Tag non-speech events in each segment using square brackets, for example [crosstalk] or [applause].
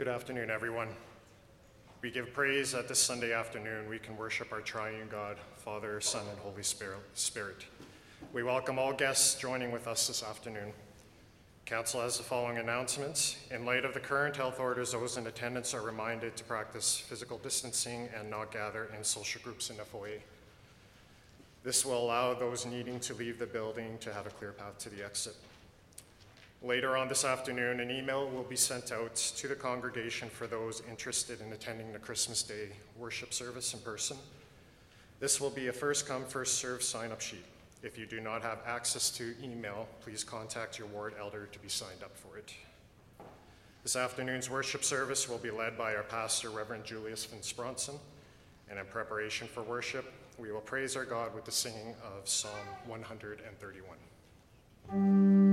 Good afternoon, everyone. We give praise that this Sunday afternoon we can worship our triune God, Father, Son, and Holy Spirit. We welcome all guests joining with us this afternoon. Council has the following announcements. In light of the current health orders, those in attendance are reminded to practice physical distancing and not gather in social groups in foyer. This will allow those needing to leave the building to have a clear path to the exit. Later on this afternoon, an email will be sent out to the congregation for those interested in attending the Christmas Day worship service in person. This will be a first come, first served sign up sheet. If you do not have access to email, please contact your ward elder to be signed up for it. This afternoon's worship service will be led by our pastor, Reverend Julius VanSpronsen, and in preparation for worship, we will praise our God with the singing of Psalm 131.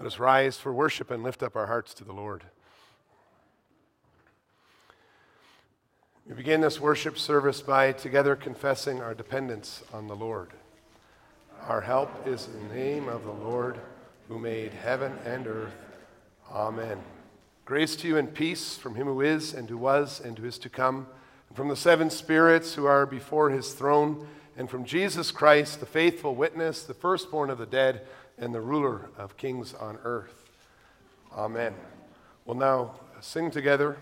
Let us rise for worship and lift up our hearts to the Lord. We begin this worship service by together confessing our dependence on the Lord. Our help is in the name of the Lord who made heaven and earth. Amen. Grace to you and peace from him who is and who was and who is to come, and from the seven spirits who are before his throne, and from Jesus Christ, the faithful witness, the firstborn of the dead and the ruler of kings on earth. Amen. We'll now sing together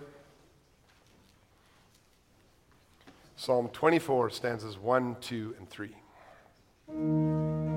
Psalm 24, stanzas 1, 2, and 3.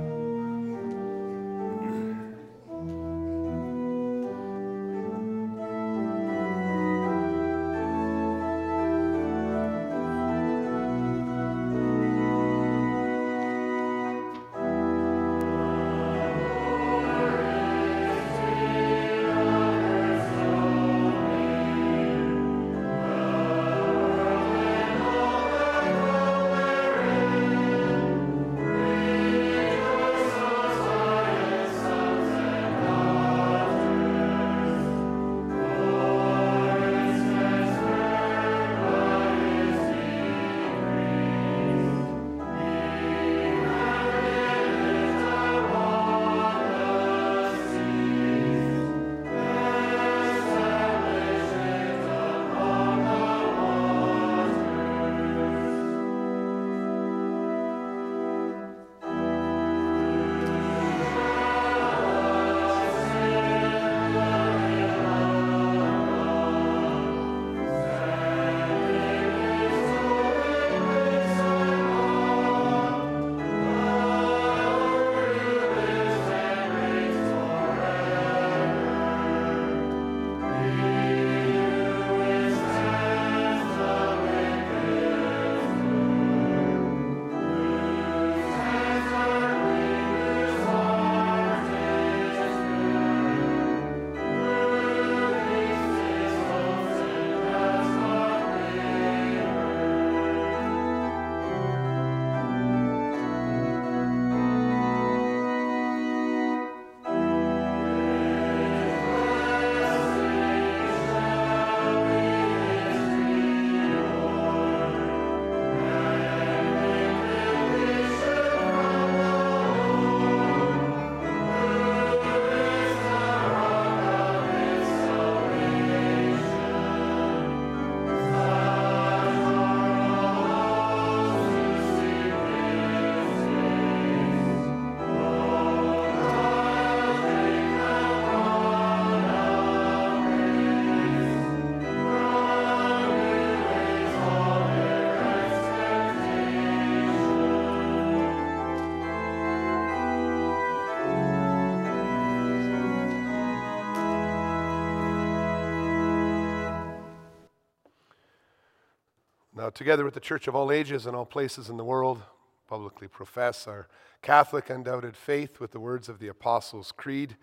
Now, together with the church of all ages and all places in the world, publicly profess our Catholic undoubted faith with the words of the Apostles' Creed.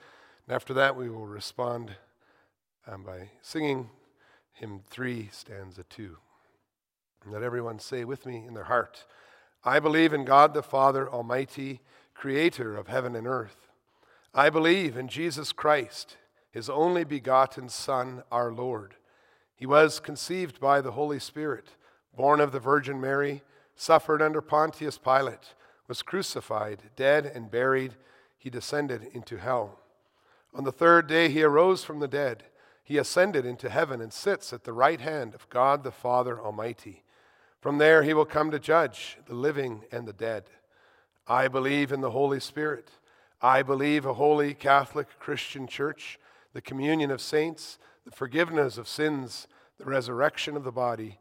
And after that, we will respond um, by singing hymn 3, stanza 2. And let everyone say with me in their heart I believe in God the Father Almighty, creator of heaven and earth. I believe in Jesus Christ, his only begotten Son, our Lord. He was conceived by the Holy Spirit, born of the Virgin Mary, suffered under Pontius Pilate, was crucified, dead, and buried. He descended into hell. On the third day, he arose from the dead. He ascended into heaven and sits at the right hand of God the Father Almighty. From there, he will come to judge the living and the dead. I believe in the Holy Spirit. I believe a holy Catholic Christian church, the communion of saints, the forgiveness of sins, the resurrection of the body,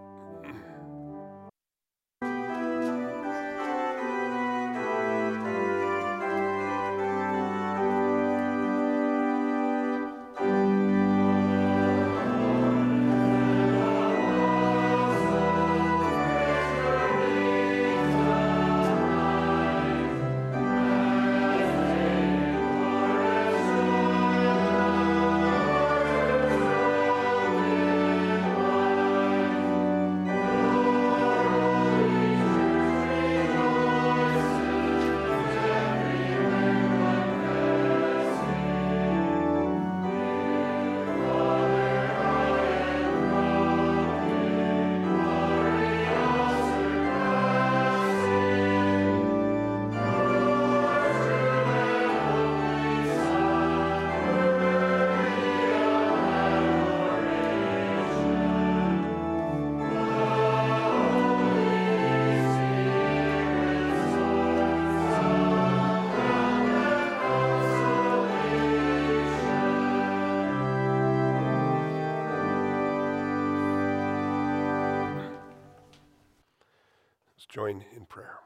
Join in prayer.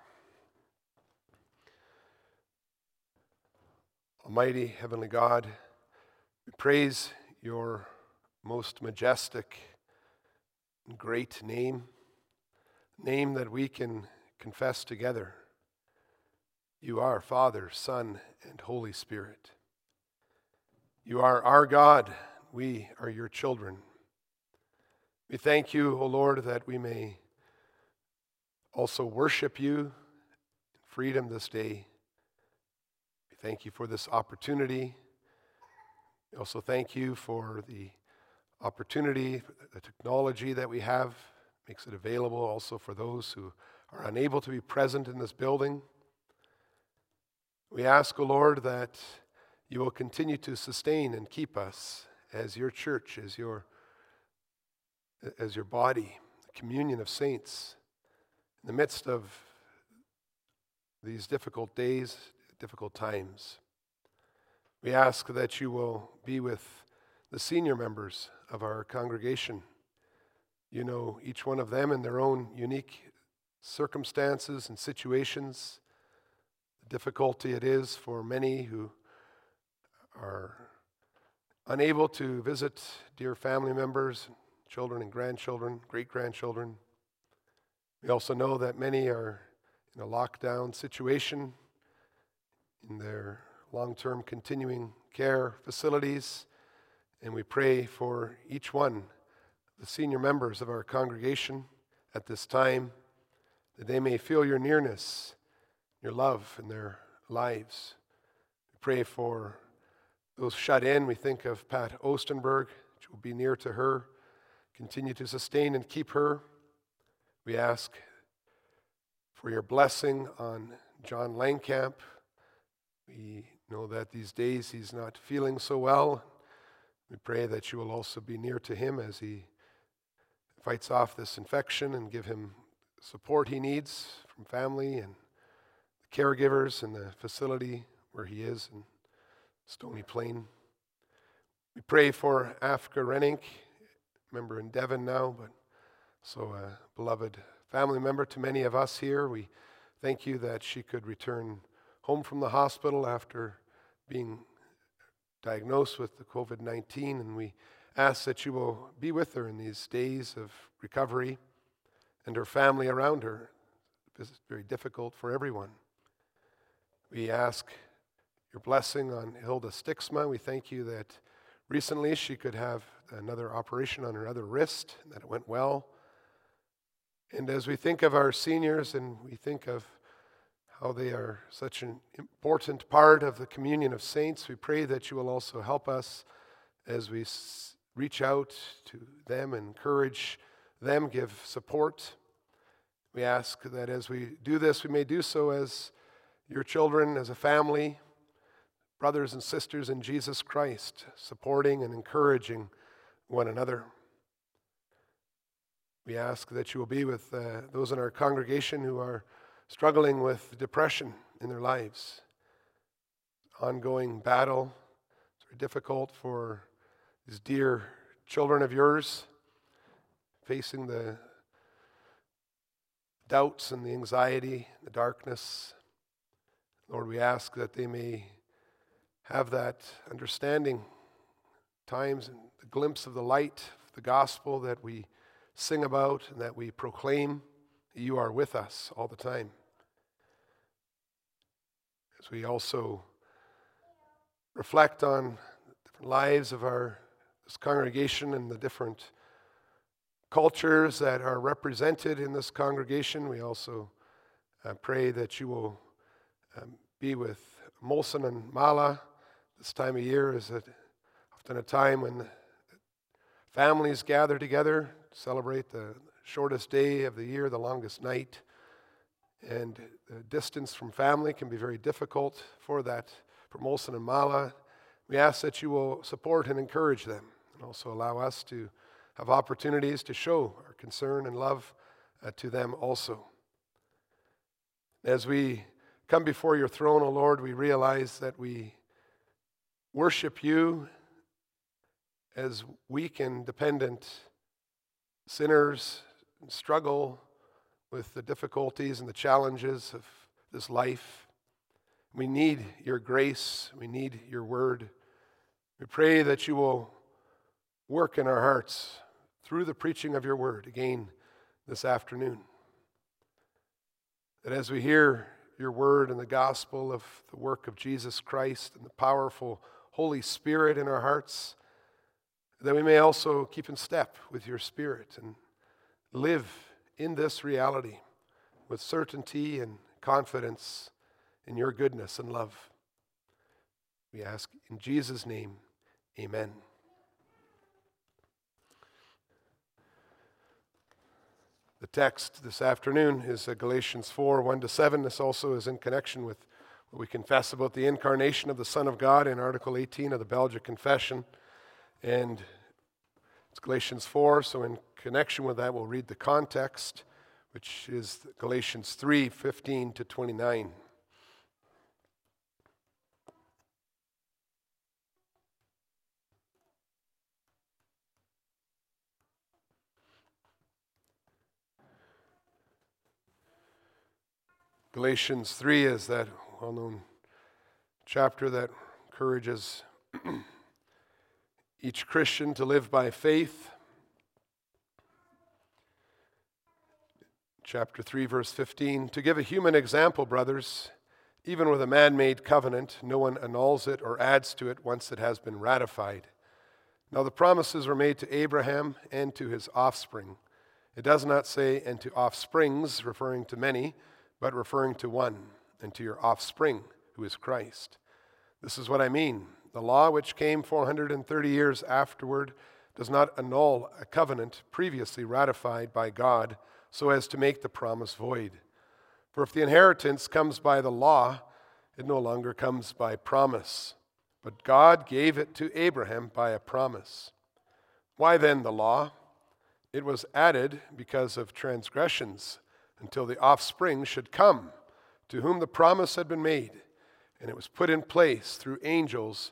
Almighty Heavenly God, we praise your most majestic and great name, name that we can confess together. You are Father, Son, and Holy Spirit. You are our God. We are your children. We thank you, O Lord, that we may also worship you in freedom this day. We thank you for this opportunity. We also thank you for the opportunity, the technology that we have makes it available also for those who are unable to be present in this building. We ask, O oh Lord, that you will continue to sustain and keep us as your church, as your, as your body, the communion of saints. In the midst of these difficult days, difficult times, we ask that you will be with the senior members of our congregation. You know each one of them in their own unique circumstances and situations, the difficulty it is for many who are unable to visit dear family members, children and grandchildren, great grandchildren. We also know that many are in a lockdown situation in their long term continuing care facilities. And we pray for each one, the senior members of our congregation at this time, that they may feel your nearness, your love in their lives. We pray for those shut in. We think of Pat Ostenberg, which will be near to her. Continue to sustain and keep her. We ask for your blessing on John Langkamp. We know that these days he's not feeling so well. We pray that you will also be near to him as he fights off this infection and give him support he needs from family and the caregivers and the facility where he is in Stony Plain. We pray for Africa Renink, member in Devon now, but so, a beloved family member to many of us here, we thank you that she could return home from the hospital after being diagnosed with the COVID 19, and we ask that you will be with her in these days of recovery and her family around her. This is very difficult for everyone. We ask your blessing on Hilda Stixma. We thank you that recently she could have another operation on her other wrist, and that it went well. And as we think of our seniors and we think of how they are such an important part of the communion of saints, we pray that you will also help us as we reach out to them, encourage them, give support. We ask that as we do this, we may do so as your children, as a family, brothers and sisters in Jesus Christ, supporting and encouraging one another. We ask that you will be with uh, those in our congregation who are struggling with depression in their lives. Ongoing battle. It's very difficult for these dear children of yours facing the doubts and the anxiety, the darkness. Lord, we ask that they may have that understanding times and the glimpse of the light the gospel that we sing about and that we proclaim. You are with us all the time. As we also reflect on different lives of our this congregation and the different cultures that are represented in this congregation. We also uh, pray that you will um, be with Molson and Mala. This time of year is often a time when families gather together, celebrate the shortest day of the year, the longest night. And the distance from family can be very difficult for that, for Molson and Mala. We ask that you will support and encourage them and also allow us to have opportunities to show our concern and love uh, to them also. As we come before your throne, O oh Lord, we realize that we worship you as weak and dependent sinners struggle with the difficulties and the challenges of this life. We need your grace, we need your word. We pray that you will work in our hearts through the preaching of your word again this afternoon. That as we hear your word and the gospel of the work of Jesus Christ and the powerful Holy Spirit in our hearts, that we may also keep in step with your Spirit and live in this reality with certainty and confidence in your goodness and love. We ask in Jesus' name, amen. The text this afternoon is uh, Galatians 4 1 to 7. This also is in connection with what we confess about the incarnation of the Son of God in Article 18 of the Belgic Confession. And it's Galatians 4, so in connection with that, we'll read the context, which is Galatians 3 15 to 29. Galatians 3 is that well known chapter that encourages [clears throat] each Christian to live by faith. Chapter 3, verse 15 To give a human example, brothers, even with a man made covenant, no one annuls it or adds to it once it has been ratified. Now, the promises were made to Abraham and to his offspring. It does not say, and to offsprings, referring to many but referring to one and to your offspring, who is Christ. This is what I mean. The law, which came 430 years afterward, does not annul a covenant previously ratified by God so as to make the promise void. For if the inheritance comes by the law, it no longer comes by promise. But God gave it to Abraham by a promise. Why then the law? It was added because of transgressions until the offspring should come, to whom the promise had been made, and it was put in place through angels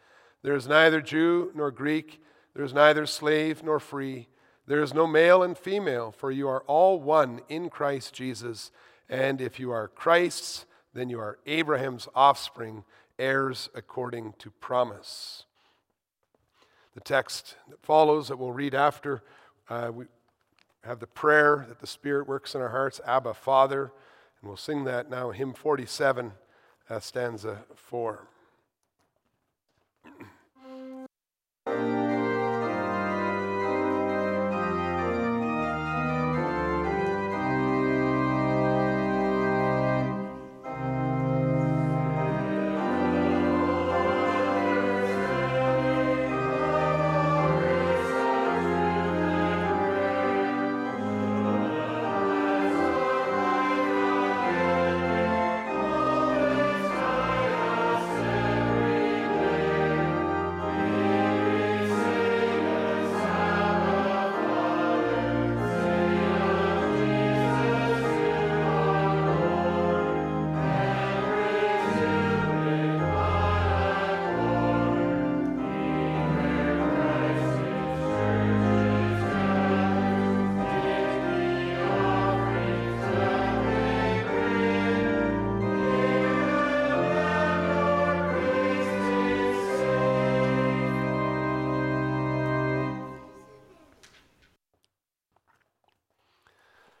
There is neither Jew nor Greek, there is neither slave nor free, there is no male and female, for you are all one in Christ Jesus. And if you are Christ's, then you are Abraham's offspring heirs according to promise. The text that follows that we'll read after, uh, we have the prayer that the Spirit works in our hearts, Abba, Father, and we'll sing that now, hymn 47, uh, stanza 4.